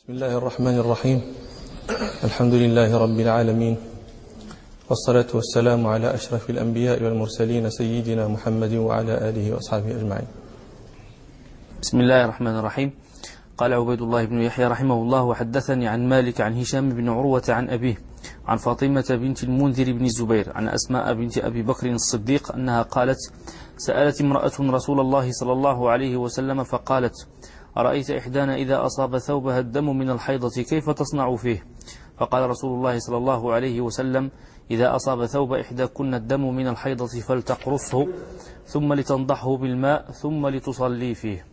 بسم الله الرحمن الرحيم. الحمد لله رب العالمين. والصلاة والسلام على أشرف الأنبياء والمرسلين سيدنا محمد وعلى آله وأصحابه أجمعين. بسم الله الرحمن الرحيم. قال عبيد الله بن يحيى رحمه الله وحدثني عن مالك عن هشام بن عروة عن أبيه عن فاطمة بنت المنذر بن الزبير عن أسماء بنت أبي بكر الصديق أنها قالت سألت امرأة رسول الله صلى الله عليه وسلم فقالت أرأيت إحدانا إذا أصاب ثوبها الدم من الحيضة كيف تصنع فيه؟ فقال رسول الله صلى الله عليه وسلم إذا أصاب ثوب إحداكن الدم من الحيضة فلتقرصه ثم لتنضحه بالماء ثم لتصلي فيه.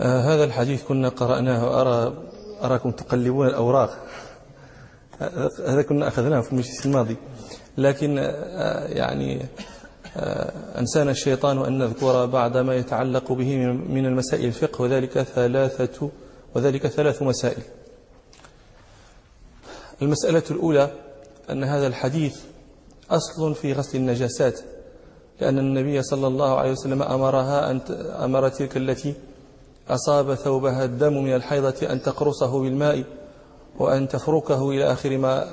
آه هذا الحديث كنا قرأناه أرى أراكم تقلبون الأوراق. هذا كنا أخذناه في المجلس الماضي. لكن آه يعني آه أنسانا الشيطان أن نذكر بعض ما يتعلق به من المسائل الفقه وذلك ثلاثة وذلك ثلاث مسائل. المسألة الأولى أن هذا الحديث أصل في غسل النجاسات لأن النبي صلى الله عليه وسلم أمرها أن أمر تلك التي أصاب ثوبها الدم من الحيضة أن تقرصه بالماء وأن تفركه إلى آخر ما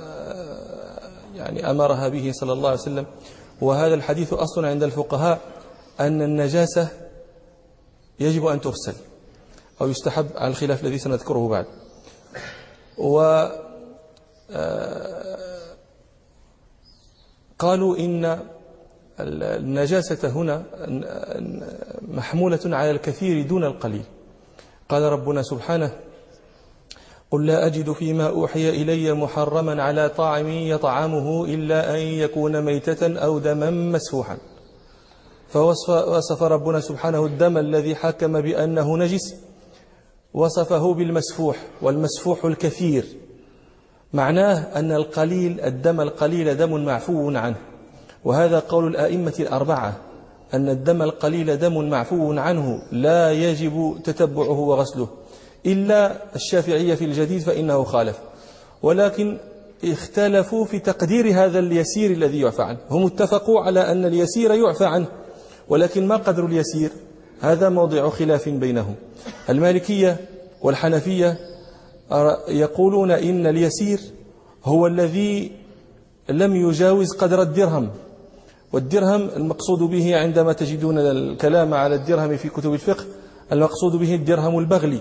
يعني أمرها به صلى الله عليه وسلم. وهذا الحديث أصل عند الفقهاء أن النجاسة يجب أن تغسل أو يستحب على الخلاف الذي سنذكره بعد. و قالوا إن النجاسة هنا محمولة على الكثير دون القليل. قال ربنا سبحانه قل لا أجد فيما أوحي إلي محرما على طاعم يطعمه إلا أن يكون ميتة أو دما مسفوحا. فوصف ربنا سبحانه الدم الذي حكم بأنه نجس. وصفه بالمسفوح والمسفوح الكثير. معناه أن القليل الدم القليل دم معفو عنه. وهذا قول الآئمة الأربعة أن الدم القليل دم معفو عنه لا يجب تتبعه وغسله. إلا الشافعية في الجديد فإنه خالف. ولكن اختلفوا في تقدير هذا اليسير الذي يعفى عنه. هم اتفقوا على أن اليسير يعفى عنه ولكن ما قدر اليسير؟ هذا موضع خلاف بينهم. المالكية والحنفية يقولون إن اليسير هو الذي لم يجاوز قدر الدرهم. والدرهم المقصود به عندما تجدون الكلام على الدرهم في كتب الفقه المقصود به الدرهم البغلي.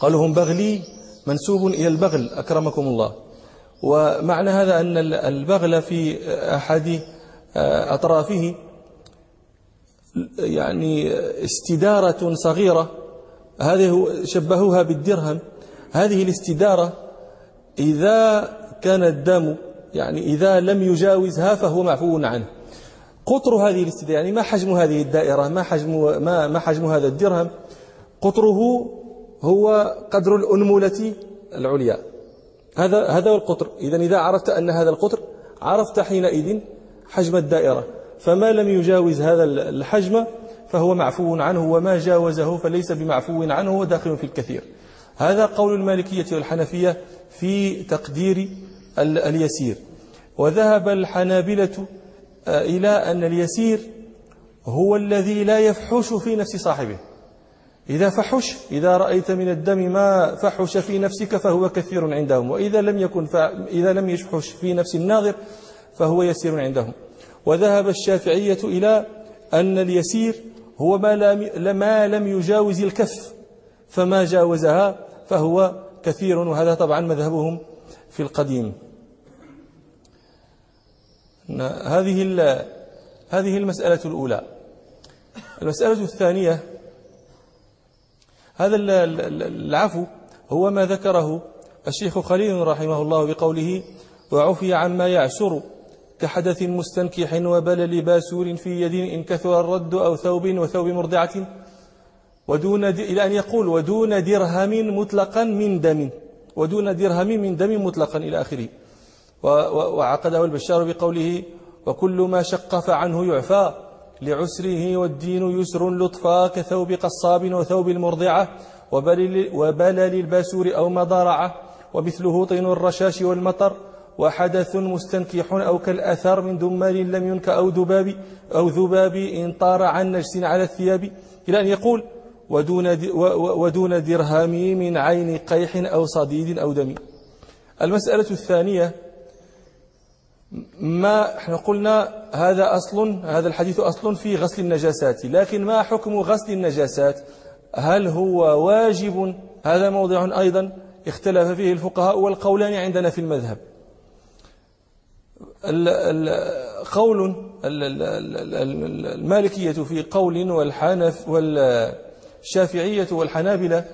قالوا هم بغلي منسوب إلى البغل أكرمكم الله. ومعنى هذا أن البغل في أحد أطرافه يعني استدارة صغيرة. هذه شبهوها بالدرهم. هذه الاستدارة إذا كان الدم يعني إذا لم يجاوزها فهو معفو عنه. قطر هذه الاستدارة يعني ما حجم هذه الدائرة ما حجم ما ما حجم هذا الدرهم؟ قطره هو قدر الأنملة العليا. هذا هذا هو القطر. إذا إذا عرفت أن هذا القطر عرفت حينئذ حجم الدائرة. فما لم يجاوز هذا الحجم فهو معفو عنه وما جاوزه فليس بمعفو عنه وداخل في الكثير. هذا قول المالكية والحنفية في تقدير اليسير. وذهب الحنابلة إلى أن اليسير هو الذي لا يفحش في نفس صاحبه. إذا فحش إذا رأيت من الدم ما فحش في نفسك فهو كثير عندهم وإذا لم يكن إذا لم يفحش في نفس الناظر فهو يسير عندهم. وذهب الشافعية إلى أن اليسير هو ما لم, ما لم يجاوز الكف فما جاوزها فهو كثير وهذا طبعا مذهبهم في القديم. هذه هذه المسألة الأولى. المسألة الثانية هذا العفو هو ما ذكره الشيخ خليل رحمه الله بقوله وعفي عما يعسر كحدث مستنكح وبلل باسور في يد إن كثر الرد أو ثوب وثوب مرضعة ودون إلى أن يقول ودون درهم مطلقا من دم. ودون درهم من دم مطلقا إلى آخره. وعقده البشار بقوله وكل ما شق فعنه يعفى. لعسره والدين يسر لطفا كثوب قصاب وثوب المرضعة وبلل, الباسور أو مضارعة ومثله طين الرشاش والمطر وحدث مستنكح أو كالأثر من دمال لم ينك أو ذباب أو ذباب إن طار عن نجس على الثياب إلى أن يقول ودون, ودون درهم من عين قيح أو صديد أو دم. المسألة الثانية ما إحنا قلنا هذا أصل هذا الحديث أصل في غسل النجاسات لكن ما حكم غسل النجاسات؟ هل هو واجب؟ هذا موضع أيضا اختلف فيه الفقهاء والقولان عندنا في المذهب. قول المالكية في قول والحنف والشافعية والحنابلة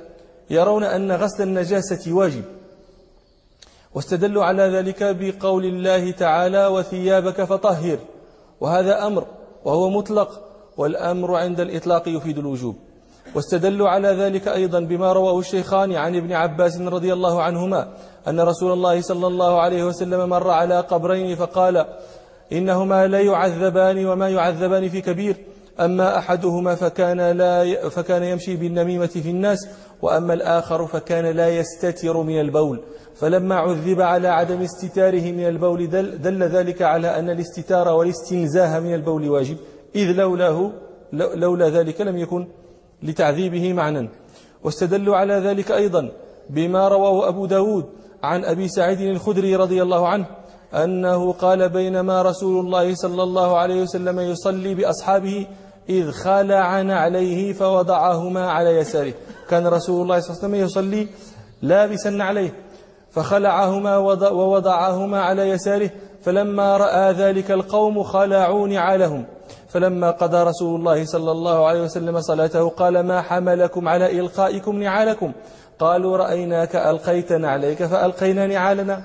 يرون أن غسل النجاسة واجب. واستدلوا على ذلك بقول الله تعالى وثيابك فطهر. وهذا أمر وهو مطلق والأمر عند الإطلاق يفيد الوجوب. واستدلوا على ذلك أيضا بما رواه الشيخان عن ابن عباس رضي الله عنهما أن رسول الله صلى الله عليه وسلم مر على قبرين فقال إنهما لا يعذبان وما يعذبان في كبير. أما أحدهما فكان, لا فكان يمشي بالنميمة في الناس وأما الآخر فكان لا يستتر من البول. فلما عذب على عدم استتاره من البول دل, دل ذلك على أن الاستتار والاستنزاه من البول واجب. إذ لولاه لولا ذلك لم يكن لتعذيبه معنى. واستدلوا على ذلك أيضا بما رواه أبو داود عن أبي سعيد الخدري رضي الله عنه أنه قال بينما رسول الله صلى الله عليه وسلم يصلي بأصحابه إذ خلع عليه فوضعهما على يساره. كان رسول الله صلى الله عليه وسلم يصلي لابسا عليه. فخلعهما ووضعهما على يساره. فلما رأى ذلك القوم خلعوا نعالهم فلما قضى رسول الله صلى الله عليه وسلم صلاته قال ما حملكم على إلقائكم نعالكم؟ قالوا رأيناك ألقيت نعليك فألقينا نعالنا.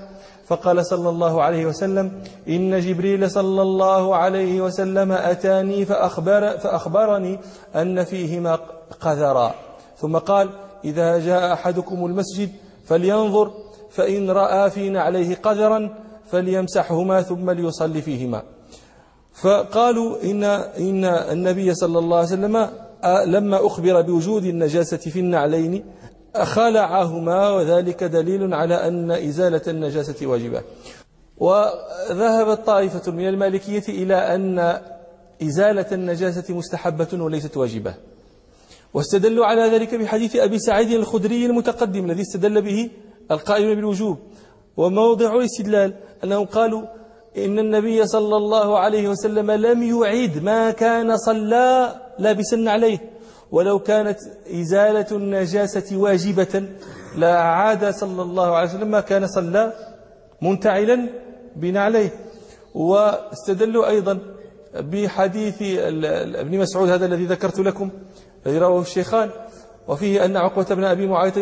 فقال صلى الله عليه وسلم إن جبريل صلى الله عليه وسلم أتاني فأخبر فأخبرني أن فيهما قذرا. ثم قال إذا جاء أحدكم المسجد فلينظر فإن رأى في نعليه قذرا فليمسحهما ثم ليصلي فيهما. فقالوا إن, إن النبي صلى الله عليه وسلم لما أخبر بوجود النجاسة في النعلين خلعهما وذلك دليل على أن إزالة النجاسة واجبة. وذهبت طائفة من المالكية إلى أن إزالة النجاسة مستحبة وليست واجبة. واستدلوا على ذلك بحديث أبي سعيد الخدري المتقدم الذي استدل به القائم بالوجوب. وموضع الاستدلال أنهم قالوا إن النبي صلى الله عليه وسلم لم يعيد ما كان صلى لابسا عليه. ولو كانت إزالة النجاسة واجبة لا عاد صلى الله عليه وسلم ما كان صلى منتعلا بنعليه واستدلوا أيضا بحديث ابن مسعود هذا الذي ذكرت لكم الذي رواه الشيخان. وفيه أن عقبة بن أبي معيط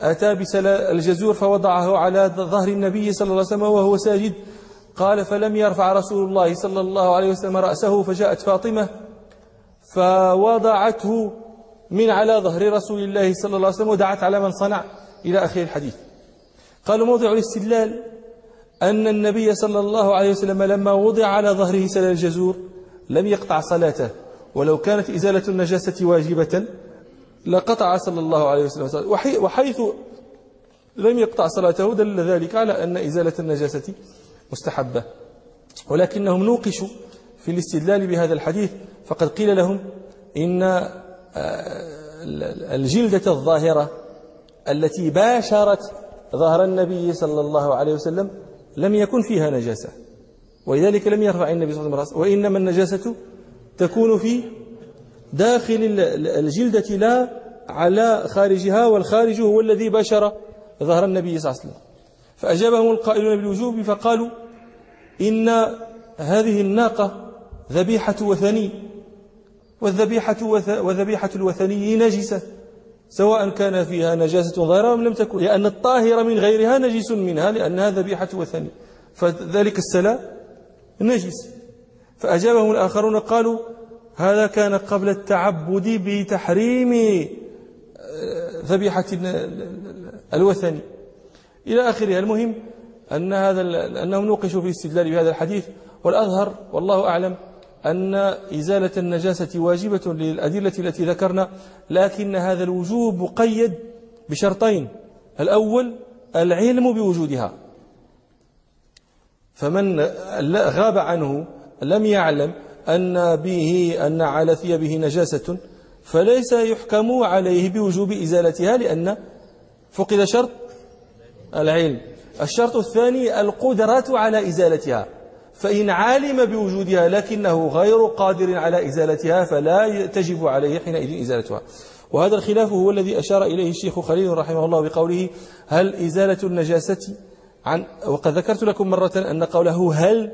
أتى بسل الجزور فوضعه على ظهر النبي صلى الله عليه وسلم وهو ساجد. قال فلم يرفع رسول الله صلى الله عليه وسلم رأسه فجاءت فاطمة فوضعته من على ظهر رسول الله صلى الله عليه وسلم ودعت على من صنع إلى آخر الحديث. قالوا موضع الاستدلال أن النبي صلى الله عليه وسلم لما وضع على ظهره سل الجزور لم يقطع صلاته ولو كانت إزالة النجاسة واجبة لقطع صلى الله عليه وسلم وحيث لم يقطع صلاته دل ذلك على أن إزالة النجاسة مستحبة. ولكنهم نوقشوا في الاستدلال بهذا الحديث فقد قيل لهم إن آه، الجلدة الظاهرة التي باشرت ظهر النبي صلى الله عليه وسلم لم يكن فيها نجاسة. ولذلك لم يرفع النبي صلى الله عليه وسلم وإنما النجاسة تكون في داخل الجلدة لا على خارجها والخارج هو الذي باشر ظهر النبي صلى الله عليه وسلم. فأجابهم القائلون بالوجوب فقالوا إن هذه الناقة ذبيحة وثني. والذبيحة وذبيحة الوثني نجسة. سواء كان فيها نجاسة ظاهرة أم لم تكن. لأن الطاهر من غيرها نجس منها لأنها ذبيحة وثني فذلك السلاء نجس. فأجابهم الآخرون قالوا هذا كان قبل التعبد بتحريم آه، ذبيحة الوثني. إلى آخره. المهم أن هذا أنهم نوقشوا في الاستدلال بهذا الحديث والأظهر والله أعلم أن إزالة النجاسة واجبة للأدلة التي ذكرنا لكن هذا الوجوب مقيد بشرطين. الأول العلم بوجودها. فمن غاب عنه لم يعلم أن به أن على ثيابه نجاسة فليس يحكم عليه بوجوب إزالتها لأن فقد شرط العلم. الشرط الثاني القدرة على إزالتها. فإن علم بوجودها لكنه غير قادر على إزالتها فلا تجب عليه حينئذ إزالتها. وهذا الخلاف هو الذي أشار إليه الشيخ خليل رحمه الله بقوله هل إزالة النجاسة عن وقد ذكرت لكم مرة أن قوله هل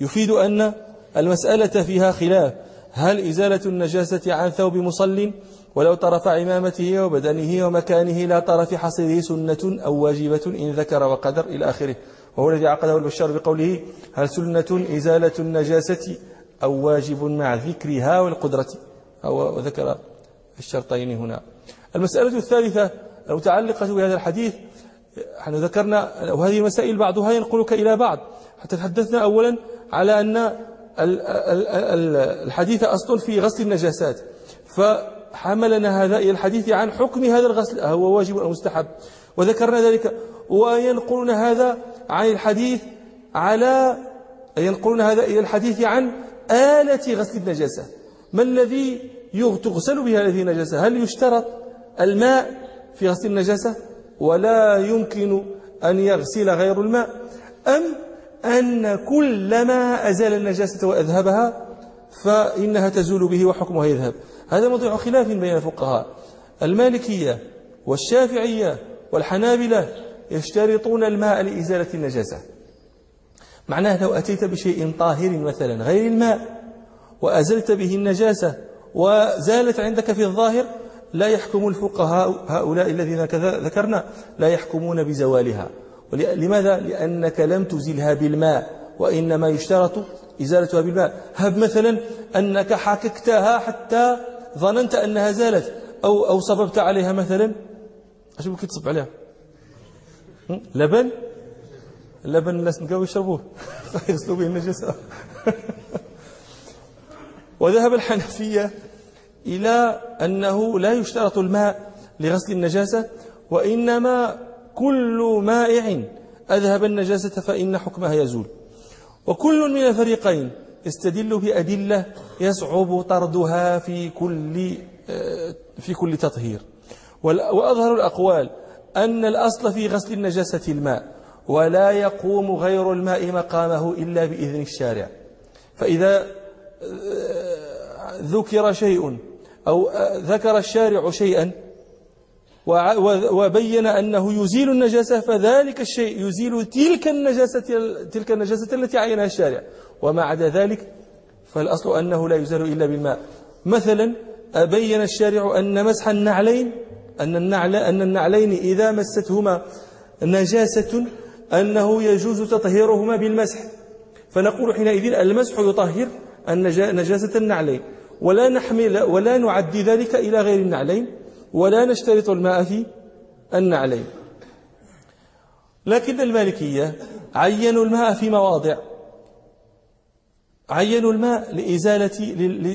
يفيد أن المسألة فيها خلاف. هل إزالة النجاسة عن ثوب مصل؟ ولو طرف عمامته وبدنه ومكانه لا طرف حصره سنة أو واجبة إن ذكر وقدر إلى آخره. وهو الذي عقده البشار بقوله هل سنة إزالة النجاسة أو واجب مع ذكرها والقدرة؟ أو ذكر الشرطين هنا. المسألة الثالثة المتعلقة بهذا الحديث نحن ذكرنا وهذه المسائل بعضها ينقلك إلى بعض. حتى تحدثنا أولا على أن الحديث أصل في غسل النجاسات. فحملنا هذا إلى الحديث عن حكم هذا الغسل هو واجب أو مستحب. وذكرنا ذلك. وينقلون هذا عن الحديث على ينقلون هذا إلى الحديث عن آلة غسل النجاسة. ما الذي تغسل بها هذه النجاسة؟ هل يشترط الماء في غسل النجاسة؟ ولا يمكن أن يغسل غير الماء؟ أم أن كلما أزال النجاسة وأذهبها فإنها تزول به وحكمها يذهب؟ هذا موضوع خلاف بين الفقهاء. المالكية والشافعية والحنابلة يشترطون الماء لإزالة النجاسة. معناه لو أتيت بشيء طاهر مثلا غير الماء وأزلت به النجاسة وزالت عندك في الظاهر لا يحكم الفقهاء هؤلاء الذين ذكرنا لا يحكمون بزوالها. لماذا؟ لأنك لم تزلها بالماء وإنما يشترط إزالتها بالماء. هب مثلا أنك حككتها حتى ظننت أنها زالت أو, أو صببت عليها مثلا. اش ممكن تصب عليها. لبن؟ اللبن الناس نلقاو يشربوه. يغسلوا به النجاسة وذهب الحنفية إلى أنه لا يشترط الماء لغسل النجاسة وإنما كل مائع أذهب النجاسة فإن حكمها يزول. وكل من الفريقين يستدل بأدلة يصعب طردها في كل في كل تطهير. وأظهر الأقوال أن الأصل في غسل النجاسة الماء ولا يقوم غير الماء مقامه إلا بإذن الشارع. فإذا ذكر شيء أو ذكر الشارع شيئا وبين أنه يزيل النجاسة فذلك الشيء يزيل تلك النجاسة تلك النجاسة التي عينها الشارع. وما عدا ذلك فالأصل أنه لا يزال إلا بالماء. مثلا أبين الشارع أن مسح النعلين أن النعل أن النعلين إذا مستهما نجاسة أنه يجوز تطهيرهما بالمسح. فنقول حينئذ المسح يطهر نجاسة النعلين. ولا نحمل ولا نعدي ذلك إلى غير النعلين. ولا نشترط الماء في النعلين. لكن المالكية عينوا الماء في مواضع. عينوا الماء لإزالة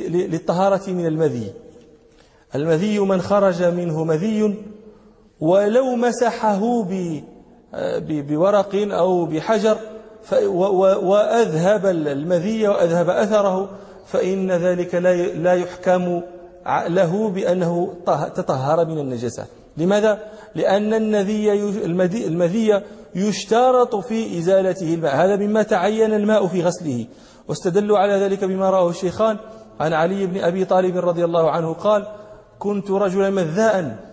للطهارة من المذي. المذي من خرج منه مذي ولو مسحه بورق أو بحجر وأذهب المذي وأذهب أثره فإن ذلك لا يحكم له بأنه تطهر من النجاسة. لماذا؟ لأن النذي المذي يشترط في إزالته الماء. هذا مما تعين الماء في غسله. واستدلوا على ذلك بما رأه الشيخان. عن علي بن أبي طالب رضي الله عنه قال كنت رجلا مذاء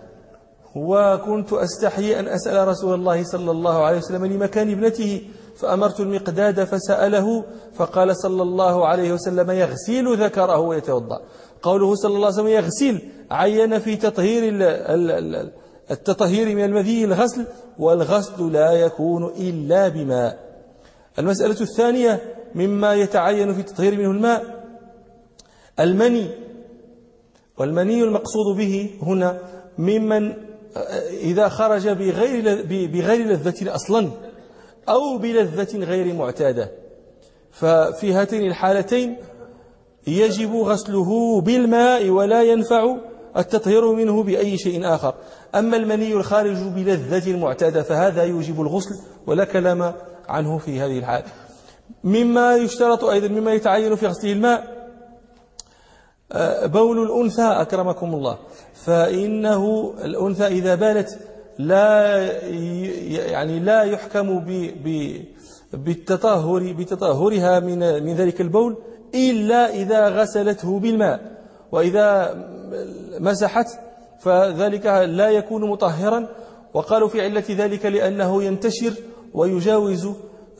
وكنت أستحيي أن أسأل رسول الله صلى الله عليه وسلم لمكان ابنته فأمرت المقداد فسأله فقال صلى الله عليه وسلم يغسل ذكره ويتوضأ. قوله صلى الله عليه وسلم يغسل عين في تطهير التطهير من المذي الغسل والغسل لا يكون إلا بماء. المسألة الثانية مما يتعين في التطهير منه الماء المني والمني المقصود به هنا ممن إذا خرج بغير بغير لذة أصلا أو بلذة غير معتادة. ففي هاتين الحالتين يجب غسله بالماء ولا ينفع التطهير منه بأي شيء آخر. أما المني الخارج بلذة معتادة فهذا يوجب الغسل ولا كلام عنه في هذه الحال مما يشترط أيضا مما يتعين في غسله الماء بول الأنثى أكرمكم الله. فإنه الأنثى إذا بالت لا يعني لا يحكم بالتطهر بتطهرها من من ذلك البول إلا إذا غسلته بالماء. وإذا مسحت فذلك لا يكون مطهرا. وقالوا في علة ذلك لأنه ينتشر ويجاوز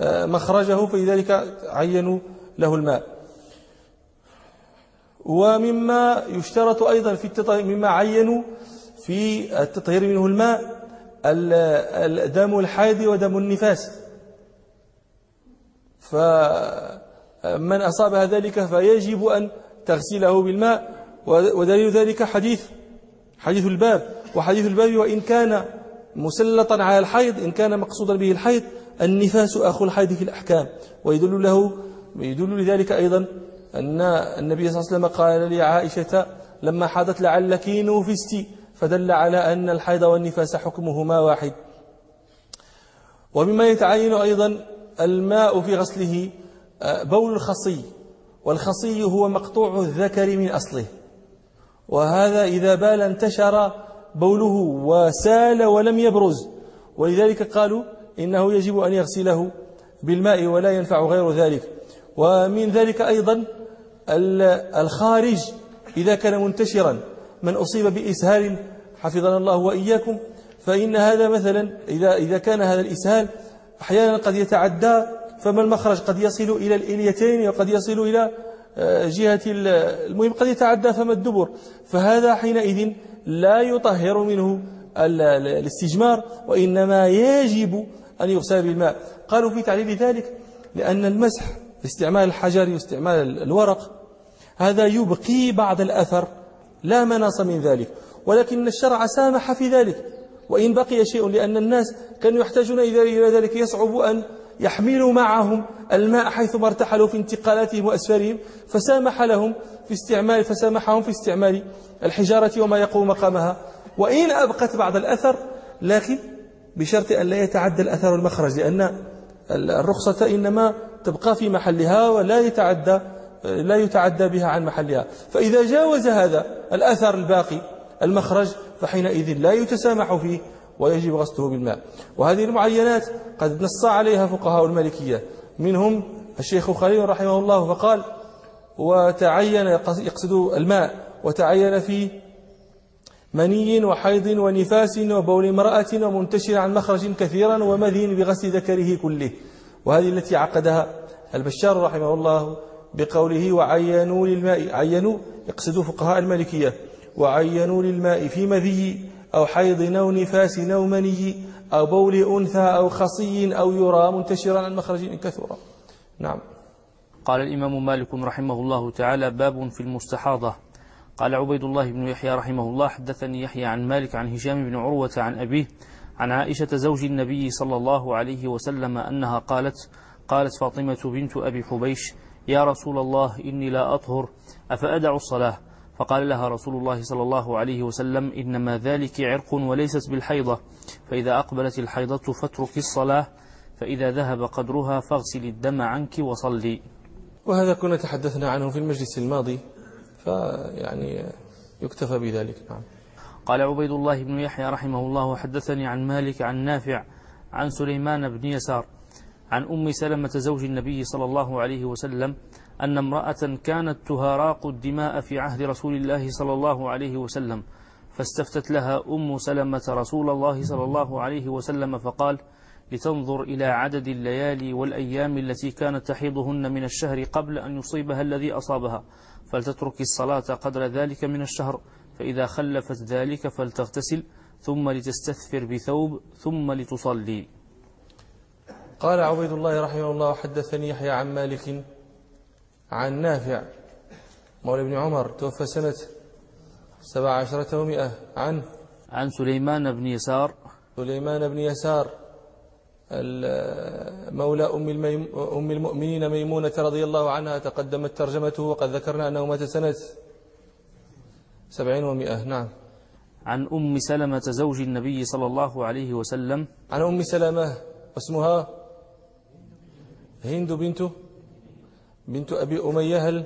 آه، مخرجه فلذلك عينوا له الماء. ومما يشترط أيضا في التطهير مما عينوا في التطهير منه الماء دم الحيض ودم النفاس. فمن أصابها ذلك فيجب أن تغسله بالماء ودليل ذلك حديث حديث الباب. وحديث الباب وإن كان مسلطا على الحيض إن كان مقصودا به الحيض النفاس أخو الحيض في الأحكام. ويدل له يدل لذلك أيضا أن النبي صلى الله عليه وسلم قال لعائشة لما حاضت لعلك نوفستي فدل على أن الحيض والنفاس حكمهما واحد. ومما يتعين أيضا الماء في غسله آه، بول الخصي والخصي هو مقطوع الذكر من أصله. وهذا إذا بال انتشر بوله وسال ولم يبرز. ولذلك قالوا إنه يجب أن يغسله بالماء ولا ينفع غير ذلك. ومن ذلك أيضا الخارج إذا كان منتشرا. من أصيب بإسهال حفظنا الله وإياكم فإن هذا مثلا إذا, إذا كان هذا الإسهال أحيانا قد يتعدى فما المخرج قد يصل إلى الإليتين وقد يصل إلى آه، جهة المهم قد يتعدى فما الدبر. فهذا حينئذ لا يطهر منه الاستجمار وإنما يجب أن يغسل بالماء. قالوا في تعليل ذلك لأن المسح باستعمال الحجر واستعمال الورق هذا يبقي بعض الأثر لا مناص من ذلك ولكن الشرع سامح في ذلك وإن بقي شيء لأن الناس كانوا يحتاجون إلى ذلك يصعب أن يحملوا معهم الماء حيثما ارتحلوا في انتقالاتهم وأسفارهم فسامح لهم في استعمال فسامحهم في استعمال الحجارة وما يقوم مقامها. وإن أبقت بعض الأثر لكن بشرط أن لا يتعدى الأثر المخرج لأن الرخصة إنما تبقى في محلها ولا يتعدى لا يتعدى بها عن محلها. فإذا جاوز هذا الأثر الباقي المخرج فحينئذ لا يتسامح فيه ويجب غسله بالماء. وهذه المعينات قد نص عليها فقهاء المالكية. منهم الشيخ خليل رحمه الله فقال وتعين يقصد الماء وتعين في مني وحيض ونفاس وبول امرأة ومنتشر عن مخرج كثيرا ومذين بغسل ذكره كله. وهذه التي عقدها البشار رحمه الله بقوله وعينوا للماء عينوا يقصد فقهاء المالكية وعينوا للماء في مذي أو حيض أو نفاس أو مني أو بول أنثى أو خصي أو يرى منتشرا عن مخرج كثورا نعم. قال الإمام مالك رحمه الله تعالى باب في المستحاضة. قال عبيد الله بن يحيى رحمه الله حدثني يحيى عن مالك عن هشام بن عروة عن أبيه عن عائشة زوج النبي صلى الله عليه وسلم أنها قالت قالت فاطمة بنت أبي حبيش يا رسول الله إني لا أطهر أفأدع الصلاة؟ فقال لها رسول الله صلى الله عليه وسلم إنما ذلك عرق وليست بالحيضة فإذا أقبلت الحيضة فاترك الصلاة فإذا ذهب قدرها فاغسل الدم عنك وصلي. وهذا كنا تحدثنا عنه في المجلس الماضي فيعني يكتفى بذلك نعم. قال عبيد الله بن يحيى رحمه الله حدثني عن مالك عن نافع عن سليمان بن يسار عن أم سلمة زوج النبي صلى الله عليه وسلم أن امرأة كانت تهاراق الدماء في عهد رسول الله صلى الله عليه وسلم فاستفتت لها أم سلمة رسول الله صلى الله عليه وسلم فقال لتنظر إلى عدد الليالي والأيام التي كانت تحيضهن من الشهر قبل أن يصيبها الذي أصابها فلتترك الصلاة قدر ذلك من الشهر فإذا خلفت ذلك فلتغتسل ثم لتستثفر بثوب ثم لتصلي. قال عبيد الله رحمه الله حدثني يحيى عن مالك عن نافع مولى بن عمر توفى سنة سبع عشرة ومئة عن عن سليمان بن يسار. سليمان بن يسار مولى أم, أم المؤمنين ميمونة رضي الله عنها تقدمت ترجمته وقد ذكرنا أنه مات سنة سبعين ومئة نعم. عن أم سلمة زوج النبي صلى الله عليه وسلم. عن أم سلمة اسمها هند بنت بنت أبي أمية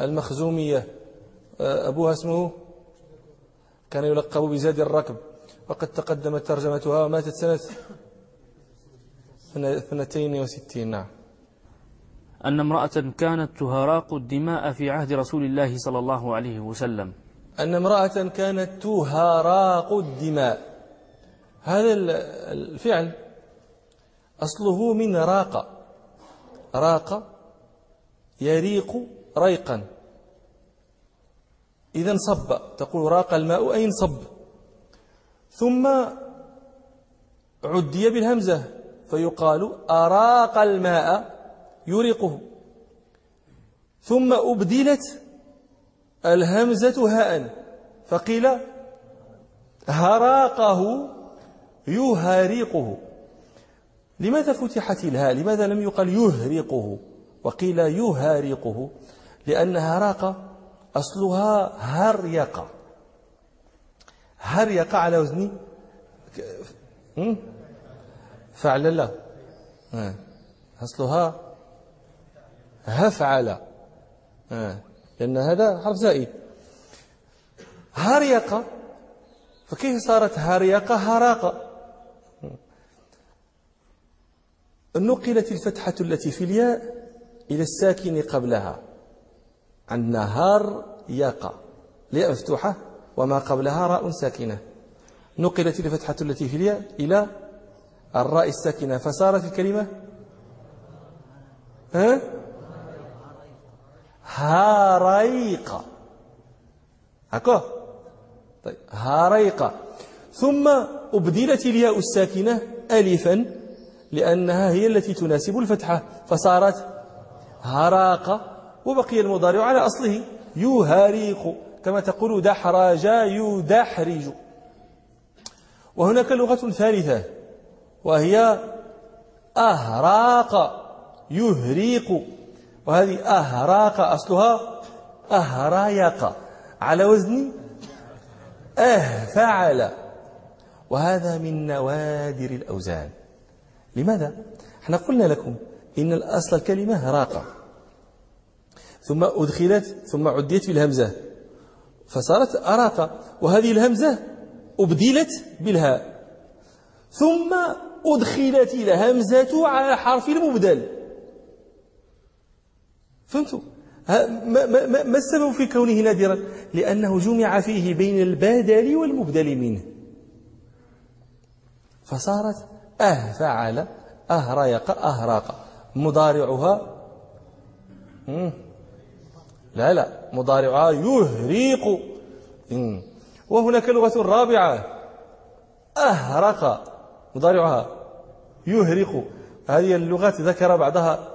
المخزومية. آه، أبوها اسمه كان يلقب بزاد الركب. وقد تقدمت ترجمتها وماتت سنة 62 نعم. أن امرأة كانت تهراق الدماء في عهد رسول الله صلى الله عليه وسلم. أن امرأة كانت تهراق الدماء. هذا الفعل أصله من راق. راق يريق ريقا. إذا صب. تقول راق الماء أي انصب ثم عدي بالهمزة فيقال أراق الماء. يريقه ثم أبدلت الهمزة هاء فقيل هراقه يهريقه. لماذا فتحت الهاء؟ لماذا لم يقل يهريقه؟ وقيل يهاريقه لأن هراق أصلها هريق. هريق على وزن فعل له أصلها هفعل. لأن هذا حرف زائد. هريق فكيف صارت هريق هراق. نقلت الفتحة التي في الياء إلى الساكن قبلها. عندنا هار ياقا لياء مفتوحة وما قبلها راء ساكنة. نقلت الفتحة التي في الياء إلى الراء الساكنة. فصارت الكلمة ها؟ هاريق هكو طيب هاريق ثم أبدلت الياء الساكنة ألفا لأنها هي التي تناسب الفتحة. فصارت هراق وبقي المضارع على أصله. يهاريق كما تقول دحرج يدحرج. وهناك لغة ثالثة وهي أهراق يهريق. وهذه أهراق أصلها أهرايق. على وزن أهفعل وهذا من نوادر الأوزان. لماذا؟ إحنا قلنا لكم إن الأصل الكلمة راقة ثم أدخلت ثم عديت بالهمزة. فصارت أراقة وهذه الهمزة أبدلت بالهاء. ثم أدخلت الهمزة على حرف المبدل. فهمتوا؟ ما, السبب في كونه نادرا؟ لأنه جمع فيه بين البدل والمبدل منه. فصارت أه فعل أهريق أهراق مضارعها لا لا. مضارعها يهريق. وهناك لغة رابعة. أهرق مضارعها يهرق هذه اللغات ذكر بعضها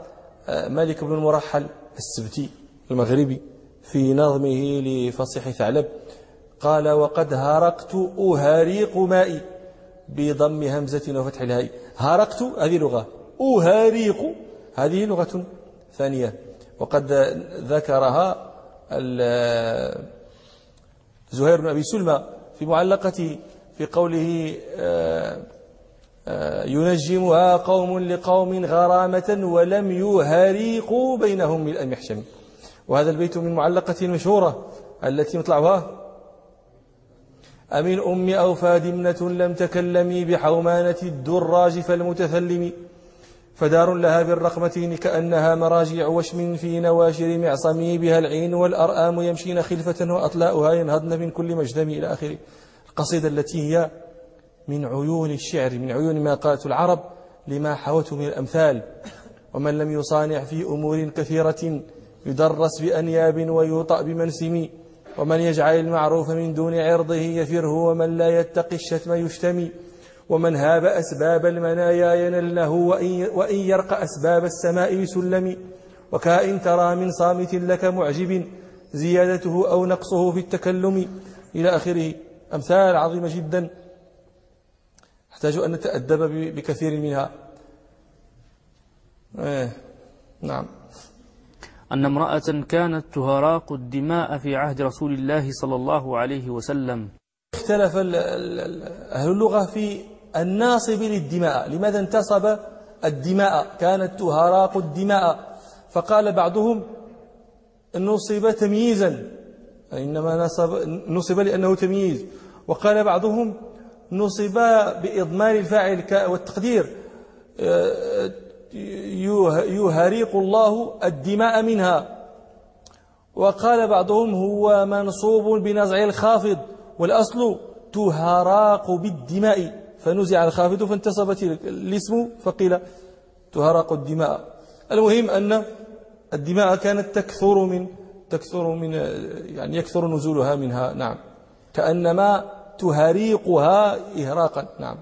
آه، مالك بن المرحل. السبتي المغربي في نظمه لفصيح ثعلب قال وقد هرقت أهاريق مائي بضم همزة وفتح الهاء. هرقت هذه لغة. أهاريق هذه لغة ثانية. وقد ذكرها زهير بن أبي سلمى في معلقة في قوله آه، ينجمها قوم لقوم غرامة ولم يهاريقوا بينهم من المحشم. وهذا البيت من معلقة المشهورة التي مطلعها؟ أمن أم أو فادمنة لم تكلمي بحومانة الدراج فالمتثلم. فدار لها بالرقمتين كأنها مراجع وشم في نواشر معصمي بها العين والأرآم يمشين خلفة وأطلاؤها ينهضن من كل مجدم إلى آخره. القصيدة التي هي من عيون الشعر من عيون ما قالت العرب لما حوته من الأمثال. ومن لم يصانع في أمور كثيرة يدرس بأنياب ويوطأ بمنسم. ومن يجعل المعروف من دون عرضه يفره ومن لا يتقي الشتم يشتمي. ومن هاب أسباب المنايا ينله وإن, يرق أسباب السماء يسلم. وكائن ترى من صامت لك معجب زيادته أو نقصه في التكلم. إلى آخره. أمثال عظيمة جدا. نحتاج أن نتأدب بكثير منها. إيه نعم. أن امرأة كانت تهراق الدماء في عهد رسول الله صلى الله عليه وسلم. اختلف أهل اللغة في الناصب للدماء. لماذا انتصب الدماء؟ كانت تهراق الدماء. فقال بعضهم نصب تمييزا. إنما نصب, نصب لأنه تمييز. وقال بعضهم نصب بإضمار الفاعل والتقدير. يهريق الله الدماء منها. وقال بعضهم هو منصوب بنزع الخافض والأصل تهراق بالدماء. فنزع الخافض فانتصبت الاسم فقيل تهراق الدماء. المهم أن الدماء كانت تكثر من تكثر من يعني يكثر نزولها منها. نعم. كأنما تهريقها إهراقا. نعم.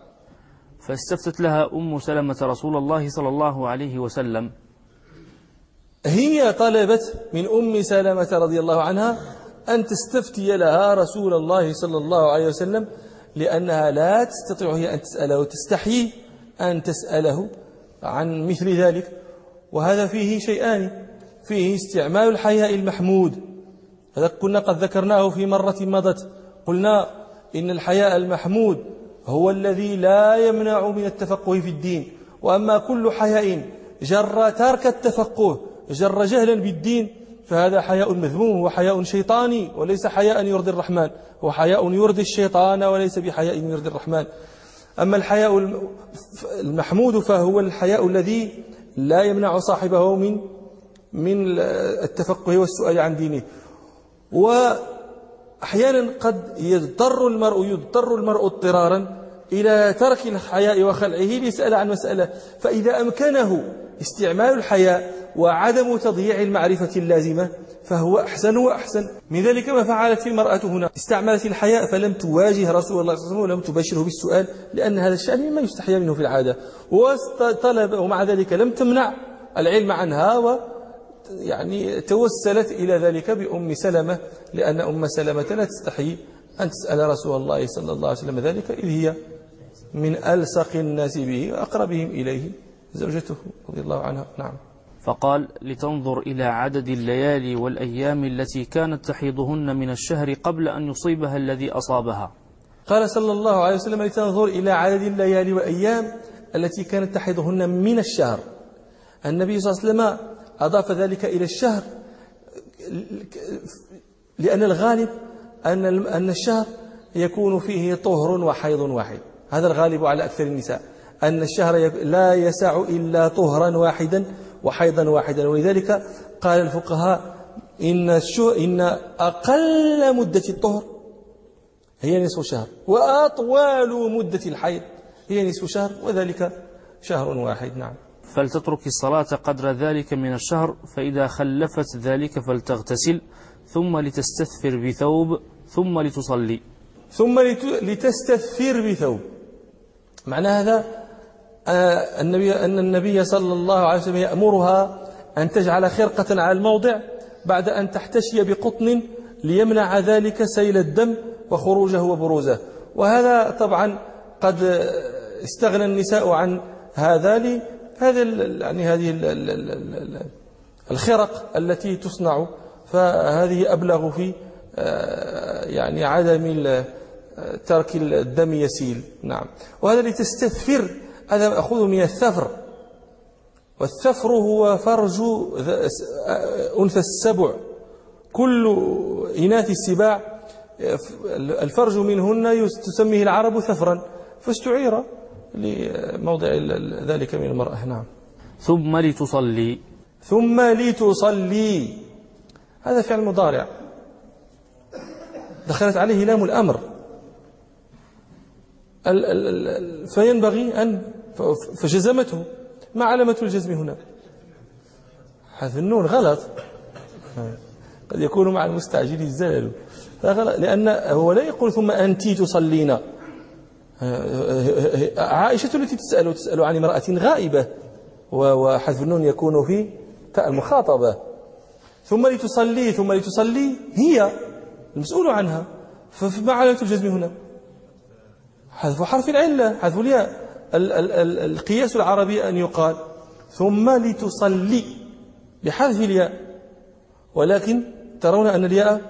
فاستفتت لها أم سلمة رسول الله صلى الله عليه وسلم. هي طلبت من أم سلمة رضي الله عنها أن تستفتي لها رسول الله صلى الله عليه وسلم لأنها لا تستطيع هي أن تسأله وتستحيي أن تسأله عن مثل ذلك. وهذا فيه شيئان. فيه استعمال الحياء المحمود. هذا كنا قد ذكرناه في مرة مضت. قلنا إن الحياء المحمود هو الذي لا يمنع من التفقه في الدين. وأما كل حياء جر ترك التفقه جر جهلا بالدين فهذا حياء مذموم وحياء شيطاني وليس حياء يرضي الرحمن. هو حياء يرضي الشيطان وليس بحياء يرضي الرحمن. أما الحياء المحمود فهو الحياء الذي لا يمنع صاحبه من من التفقه والسؤال عن دينه. وأحيانا قد يضطر المرء يضطر المرء اضطرارا إلى ترك الحياء وخلعه ليسأل عن مسألة. فإذا أمكنه استعمال الحياء وعدم تضييع المعرفة اللازمة فهو أحسن وأحسن. من ذلك ما فعلت المرأة هنا. استعملت الحياء فلم تواجه رسول الله صلى الله عليه وسلم ولم تبشره بالسؤال لأن هذا الشأن مما يستحيا منه في العادة. وطلب ومع ذلك لم تمنع العلم عنها يعني توسلت إلى ذلك بأم سلمة لأن أم سلمة لا تستحي أن تسأل رسول الله صلى الله عليه وسلم ذلك إذ هي من ألصق الناس به وأقربهم إليه زوجته رضي الله عنها. نعم. فقال لتنظر إلى عدد الليالي والأيام التي كانت تحيضهن من الشهر قبل أن يصيبها الذي أصابها. قال صلى الله عليه وسلم لتنظر إلى عدد الليالي والأيام التي كانت تحيضهن من الشهر. النبي صلى الله عليه وسلم أضاف ذلك إلى الشهر لأن الغالب أن أن الشهر يكون فيه طهر وحيض واحد. هذا الغالب على أكثر النساء أن الشهر لا يسع إلا طهرا واحدا وحيضا واحدا. ولذلك قال الفقهاء إن, إن أقل مدة الطهر هي نصف شهر وأطوال مدة الحيض هي نصف شهر وذلك شهر واحد. نعم. فلتترك الصلاة قدر ذلك من الشهر فإذا خلفت ذلك فلتغتسل ثم لتستثفر بثوب ثم لتصلي. ثم لتستثفر بثوب. معنى هذا؟ آه، النبي أن النبي صلى الله عليه وسلم يأمرها أن تجعل خرقة على الموضع بعد أن تحتشي بقطن ليمنع ذلك سيل الدم وخروجه وبروزه. وهذا طبعا قد استغنى النساء عن هذا لهذه يعني هذه الخرق التي تصنع فهذه أبلغ في آه، يعني عدم ترك الدم يسيل. نعم. وهذا لتستثفر هذا مأخوذ من الثفر. والثفر هو فرج أنثى السبع. كل إناث السباع الفرج منهن تسميه العرب ثفرا. فاستعير. لموضع ذلك من المرأة. نعم. ثم لتصلي. ثم لتصلي. هذا فعل مضارع. دخلت عليه لام الأمر. فينبغي أن فجزمته. ما علامة الجزم هنا؟ حذف النون. غلط. قد يكون مع المستعجل الزلل. لأن هو لا يقول ثم أنت تصلين عائشة التي تسأل تسأل عن امرأة غائبة وحذف النون يكون في تاء المخاطبة. ثم لتصلي ثم لتصلي هي المسؤول عنها. فما علامة الجزم هنا؟ حذف حرف العلة حذف الياء. القياس العربي أن يقال. ثم لتصلي بحذف الياء. ولكن ترون أن الياء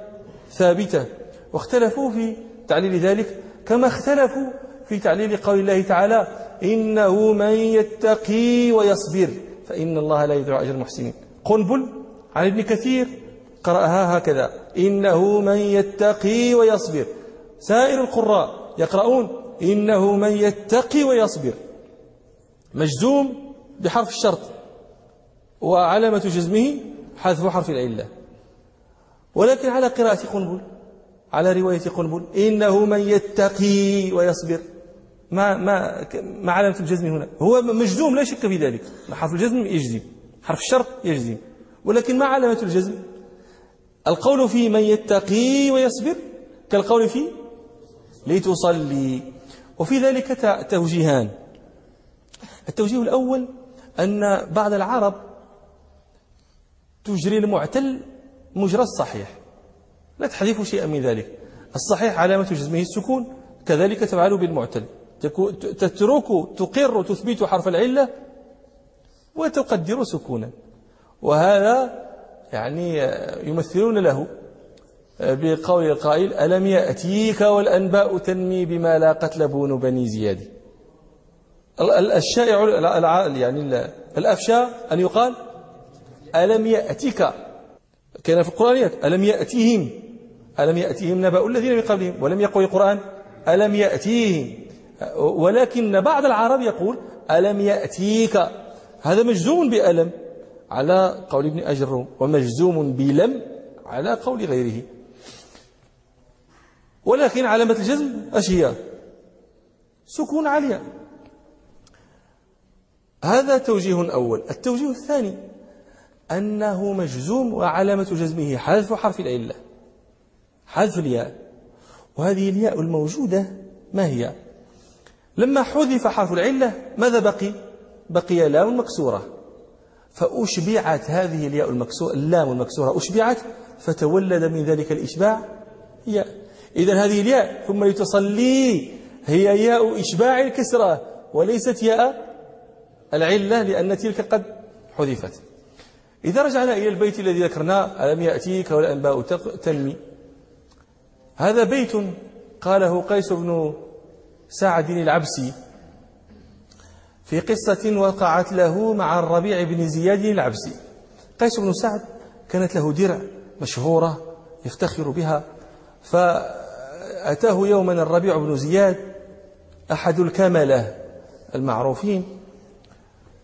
ثابتة. واختلفوا في تعليل ذلك كما اختلفوا في تعليل قول الله تعالى إنه من يتقي ويصبر فإن الله لا يضيع أجر المحسنين. قنبل عن ابن كثير قرأها هكذا. إنه من يتقي ويصبر. سائر القراء يقرؤون إنه من يتقي ويصبر. مجزوم بحرف الشرط وعلامة جزمه حذف حرف العلة. ولكن على قراءة قنبل على رواية قنبل إنه من يتقي ويصبر. ما ما ما علامة الجزم هنا. هو مجزوم لا شك في ذلك. حرف الجزم يجزم. حرف الشرط يجزم. ولكن ما علامة الجزم؟ القول في من يتقي ويصبر كالقول في لتصلي. وفي ذلك توجيهان. التوجيه الأول أن بعض العرب تجري المعتل مجرى الصحيح. لا تحذف شيئا من ذلك. الصحيح علامة جزمه السكون كذلك تفعل بالمعتل. تترك تقر تثبت حرف العلة وتقدر سكونا. وهذا يعني يمثلون له بقول القائل ألم يأتيك والأنباء تنمي بما لا قتل بون بني زياد؟ الشائع يعني الأفشى أن يقال ألم يأتيك؟ كان في القرآن ألم يأتيهم؟ ألم يأتيهم نبأ الذين من قبلهم؟ ولم يقل القرآن ألم يأتيهم؟ ولكن بعض العرب يقول ألم يأتيك؟ هذا مجزوم بألم على قول ابن أجر ومجزوم بلم على قول غيره. ولكن علامة الجزم أش هي سكون عالية. هذا توجيه أول. التوجيه الثاني أنه مجزوم وعلامة جزمه حذف حرف العلة حذف الياء. وهذه الياء الموجودة ما هي؟ لما حذف حرف العلة ماذا بقي؟ بقي لام مكسورة. فأشبعت هذه الياء المكسورة اللام المكسورة أشبعت فتولد من ذلك الإشباع ياء. إذا هذه الياء ثم لتصلي هي ياء إشباع الكسرة وليست ياء العلة لأن تلك قد حذفت. إذا رجعنا إلى البيت الذي ذكرناه ألم يأتيك والأنباء تنمي. هذا بيت قاله قيس بن سعد العبسي في قصة وقعت له مع الربيع بن زياد العبسي. قيس بن سعد كانت له درع مشهورة يفتخر بها فأتاه يوما الربيع بن زياد أحد الكملة المعروفين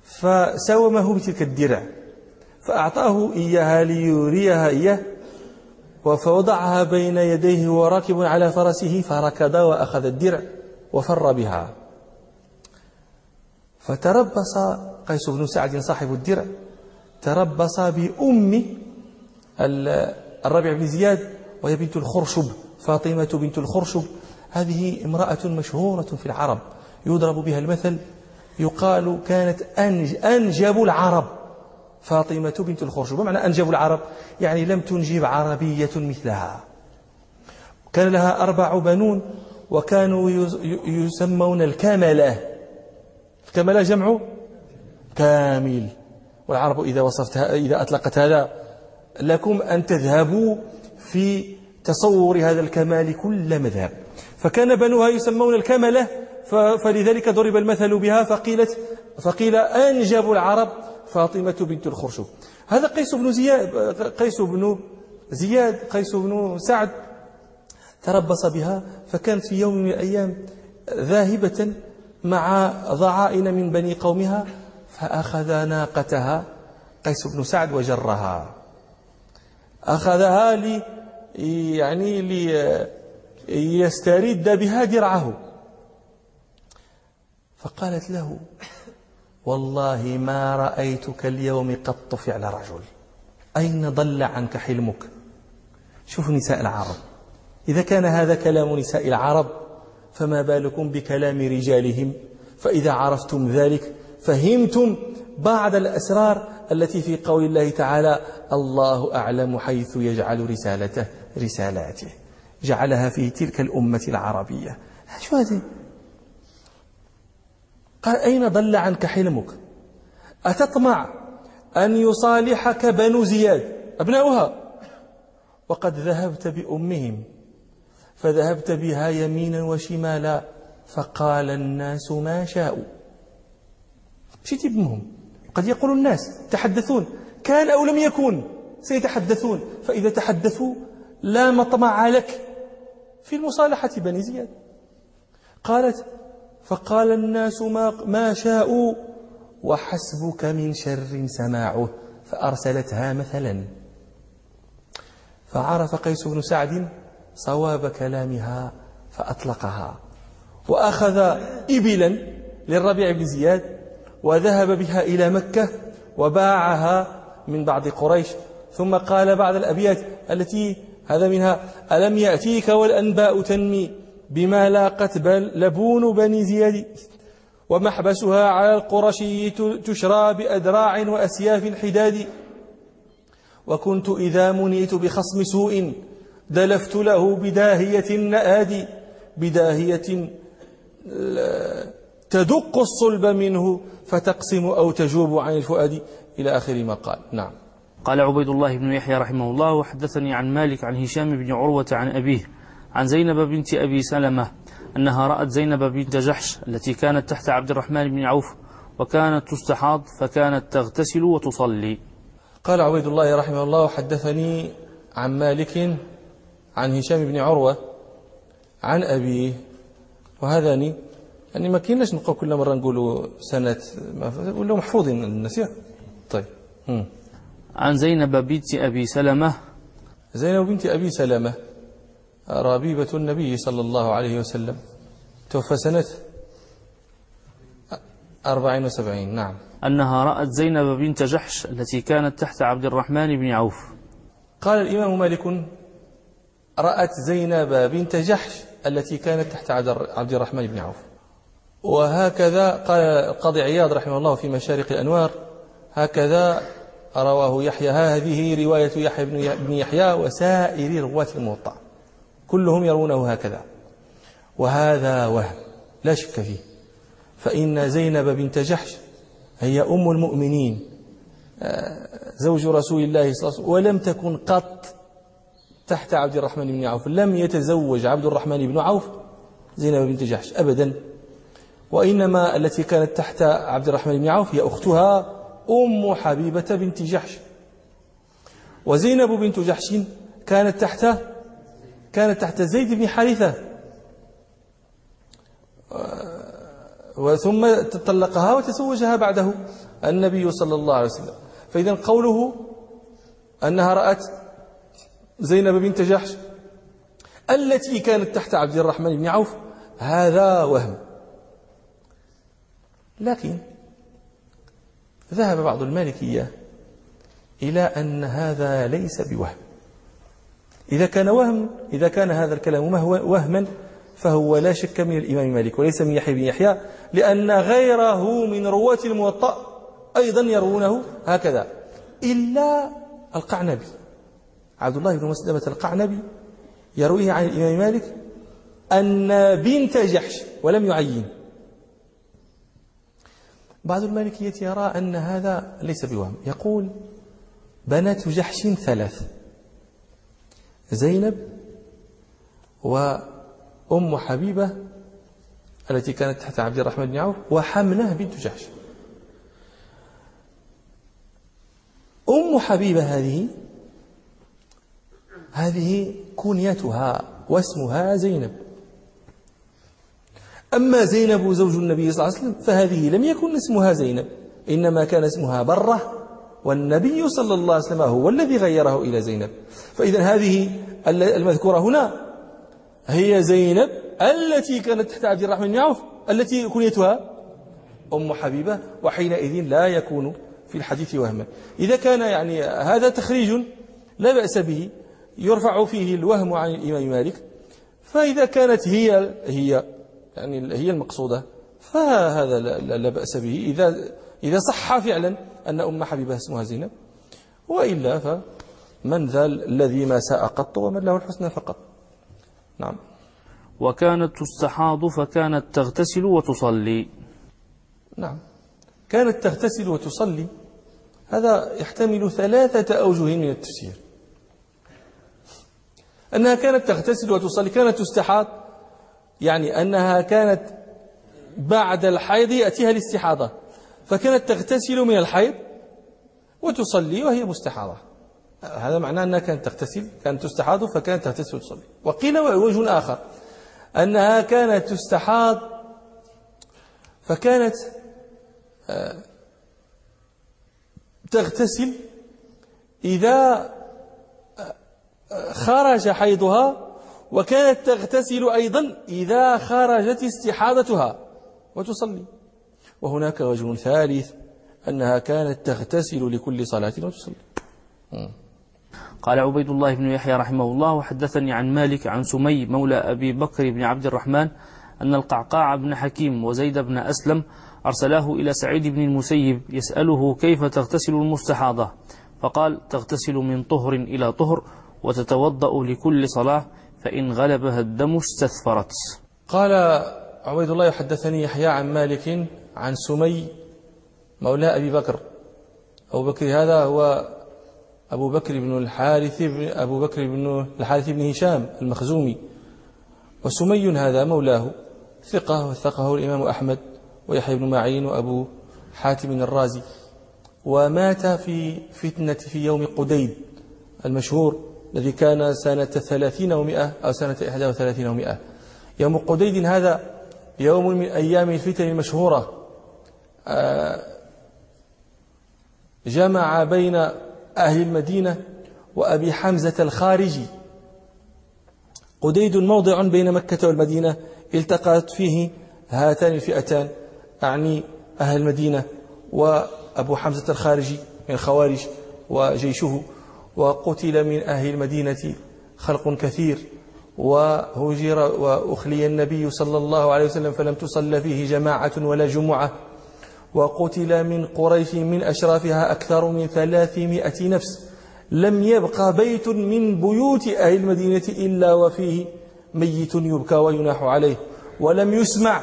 فساومه بتلك الدرع فأعطاه إياها ليريها إياه فوضعها بين يديه وراكب على فرسه فركض وأخذ الدرع. وفر بها. فتربص قيس بن سعد صاحب الدرع تربص بأم الربيع بن زياد وهي بنت الخرشب فاطمة بنت الخرشب. هذه امرأة مشهورة في العرب يضرب بها المثل يقال كانت أنج أنجب العرب. فاطمة بنت الخرشب بمعنى أنجب العرب يعني لم تنجب عربية مثلها. كان لها أربع بنون وكانوا يسمون الكملة. الكملة جمع كامل. والعرب إذا وصفتها إذا أطلقت هذا لكم أن تذهبوا في تصور هذا الكمال كل مذهب. فكان بنوها يسمون الكملة فلذلك ضرب المثل بها فقيلت فقيل أنجب العرب فاطمة بنت الخرشب هذا قيس بن زياد قيس بن زياد قيس بن سعد تربص بها فكانت في يوم من الأيام ذاهبة مع ضعائن من بني قومها فأخذ ناقتها قيس بن سعد وجرها. أخذها لي يعني ليسترد بها درعه. فقالت له والله ما رأيتك اليوم قط فعل رجل أين ضل عنك حلمك؟ شوف نساء العرب. إذا كان هذا كلام نساء العرب فما بالكم بكلام رجالهم؟ فإذا عرفتم ذلك فهمتم بعض الأسرار التي في قول الله تعالى الله أعلم حيث يجعل رسالته رسالاته. جعلها في تلك الأمة العربية. شو هذه قال أين ضل عنك حلمك؟ أتطمع أن يصالحك بنو زياد أبناؤها؟ وقد ذهبت بأمهم فذهبت بها يمينا وشمالا فقال الناس ما شاءوا مشيتي بهم قد يقول الناس تحدثون. كان أو لم يكن؟ سيتحدثون. فإذا تحدثوا لا مطمع لك. في المصالحة بني زياد. قالت فقال الناس ما, ما شاءوا وحسبك من شر سماعه فأرسلتها مثلا. فعرف قيس بن سعد صواب كلامها فأطلقها. وأخذ إبلا للربيع بن زياد وذهب بها إلى مكة وباعها من بعض قريش. ثم قال بعد الأبيات التي هذا منها ألم يأتيك والأنباء تنمي بما لاقت بل لبون بني زياد؟ ومحبسها على القرشي تشرى بأدراع وأسياف حداد. وكنت إذا منيت بخصم سوء دلفت له بداهية نآدي بداهية تدق الصلب منه فتقسم أو تجوب عن الفؤاد إلى آخر ما قال. نعم. قال عبيد الله بن يحيى رحمه الله وحدثني عن مالك عن هشام بن عروة عن أبيه عن زينب بنت أبي سلمة أنها رأت زينب بنت جحش التي كانت تحت عبد الرحمن بن عوف وكانت تستحاض فكانت تغتسل وتصلي. قال عبيد الله رحمه الله حدثني عن مالك عن هشام بن عروة عن أبيه. وهذاني يعني ما كيناش نبقى كل مرة نقولوا سنة ولا محفوظين الناس طيب. مم. عن زينب بنت أبي سلمة. زينب بنت أبي سلمة ربيبة النبي صلى الله عليه وسلم. توفى سنة أربعين وسبعين. نعم. أنها رأت زينب بنت جحش التي كانت تحت عبد الرحمن بن عوف. قال الإمام مالك رأت زينب بنت جحش التي كانت تحت عبد الرحمن بن عوف. وهكذا قال القاضي عياض رحمه الله في مشارق الأنوار هكذا رواه يحيى. هذه رواية يحيى بن يحيى وسائر رواة الموطأ. كلهم يرونه هكذا. وهذا وهم لا شك فيه. فإن زينب بنت جحش هي أم المؤمنين آه، زوج رسول الله صلى الله عليه وسلم ولم تكن قط تحت عبد الرحمن بن عوف لم يتزوج عبد الرحمن بن عوف زينب بنت جحش أبدا. وإنما التي كانت تحت عبد الرحمن بن عوف هي أختها أم حبيبة بنت جحش. وزينب بنت جحش كانت تحت كانت تحت زيد بن حارثة. وثم طلقها وتزوجها بعده النبي صلى الله عليه وسلم. فإذا قوله أنها رأت زينب بنت جحش التي كانت تحت عبد الرحمن بن عوف هذا وهم. لكن ذهب بعض المالكية إلى أن هذا ليس بوهم. إذا كان وهم إذا كان هذا الكلام وهما فهو لا شك من الإمام مالك وليس من يحيى بن يحيى لأن غيره من رواة الموطأ أيضا يروونه هكذا إلا القعنبي. عبد الله بن مسلمة القعنبي يرويه عن الإمام مالك أن بنت جحش ولم يعين. بعض المالكية يرى أن هذا ليس بوهم. يقول بنات جحش ثلاث زينب وأم حبيبة التي كانت تحت عبد الرحمن بن عوف وحمنة بنت جحش. أم حبيبة هذه هذه كنيتها واسمها زينب. أما زينب زوج النبي صلى الله عليه وسلم فهذه لم يكن اسمها زينب إنما كان اسمها برة والنبي صلى الله عليه وسلم هو الذي غيره إلى زينب. فإذا هذه المذكورة هنا هي زينب التي كانت تحت عبد الرحمن بن عوف التي كنيتها أم حبيبة وحينئذ لا يكون في الحديث وهما. إذا كان يعني هذا تخريج لا بأس به يرفع فيه الوهم عن الإمام مالك. فإذا كانت هي هي يعني هي المقصودة فهذا لا, لا بأس به. إذا إذا صح فعلا أن أم حبيبة اسمها زينب وإلا فمن ذا الذي ما ساء قط ومن له الحسنى فقط. نعم. وكانت تستحاض فكانت تغتسل وتصلي. نعم. كانت تغتسل وتصلي هذا يحتمل ثلاثة أوجه من التفسير. أنها كانت تغتسل وتصلي كانت تستحاض. يعني أنها كانت بعد الحيض يأتيها الاستحاضة. فكانت تغتسل من الحيض وتصلي وهي مستحاضة. هذا معناه أنها كانت تغتسل كانت تستحاض فكانت تغتسل وتصلي. وقيل وجه آخر أنها كانت تستحاض فكانت آه، تغتسل إذا خرج حيضها وكانت تغتسل أيضا إذا خرجت استحاضتها. وتصلي. وهناك وجه ثالث أنها كانت تغتسل لكل صلاة وتصلي. قال عبيد الله بن يحيى رحمه الله وحدثني عن مالك عن سمي مولى أبي بكر بن عبد الرحمن أن القعقاع بن حكيم وزيد بن أسلم أرسلاه إلى سعيد بن المسيب يسأله كيف تغتسل المستحاضة. فقال تغتسل من طهر إلى طهر وتتوضأ لكل صلاة فإن غلبها الدم استثفرت قال عبيد الله يحدثني يحيى عن مالك عن سمي مولى أبي بكر. أبو بكر هذا هو أبو بكر بن الحارث بن أبو بكر بن الحارث بن هشام المخزومي. وسمي هذا مولاه. ثقة وثقه الإمام أحمد ويحيى بن معين وأبو حاتم الرازي. ومات في فتنة في يوم قديد المشهور. الذي كان سنة ثلاثين ومئة أو سنة إحدى وثلاثين ومئة يوم قديد هذا يوم من أيام الفتن المشهورة. آه، جمع بين أهل المدينة وأبي حمزة الخارجي. قديد موضع بين مكة والمدينة التقت فيه هاتان الفئتان أعني أهل المدينة وأبو حمزة الخارجي من الخوارج وجيشه. وقتل من أهل المدينة خلق كثير. وهجر وأخلي النبي صلى الله عليه وسلم فلم تصل فيه جماعة ولا جمعة. وقتل من قريش من أشرافها أكثر من ثلاثمائة نفس. لم يبقى بيت من بيوت أهل المدينة إلا وفيه ميت يبكى ويناح عليه. ولم يسمع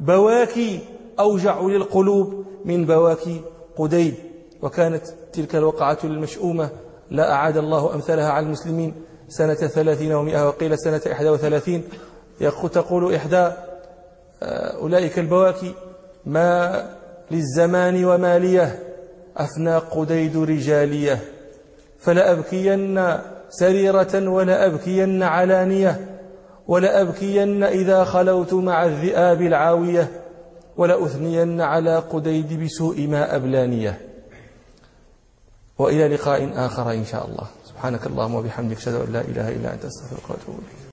بواكي أوجع للقلوب من بواكي قديد وكانت تلك الوقعة المشؤومة لا أعاد الله أمثالها على المسلمين. سنة ثلاثين ومئة وقيل سنة إحدى وثلاثين. تقول إحدى آه، أولئك البواكي ما للزمان ومالية. أفنى قديد رجالية. فلأبكين سريرة ولأبكين علانية. ولأبكين إذا خلوت مع الذئاب العاوية. ولأثنين على قديد بسوء ما أبلانية. وإلى لقاء آخر إن شاء الله. سبحانك اللهم وبحمدك أشهد أن لا إله إلا أنت أستغفرك وأتوب إليك.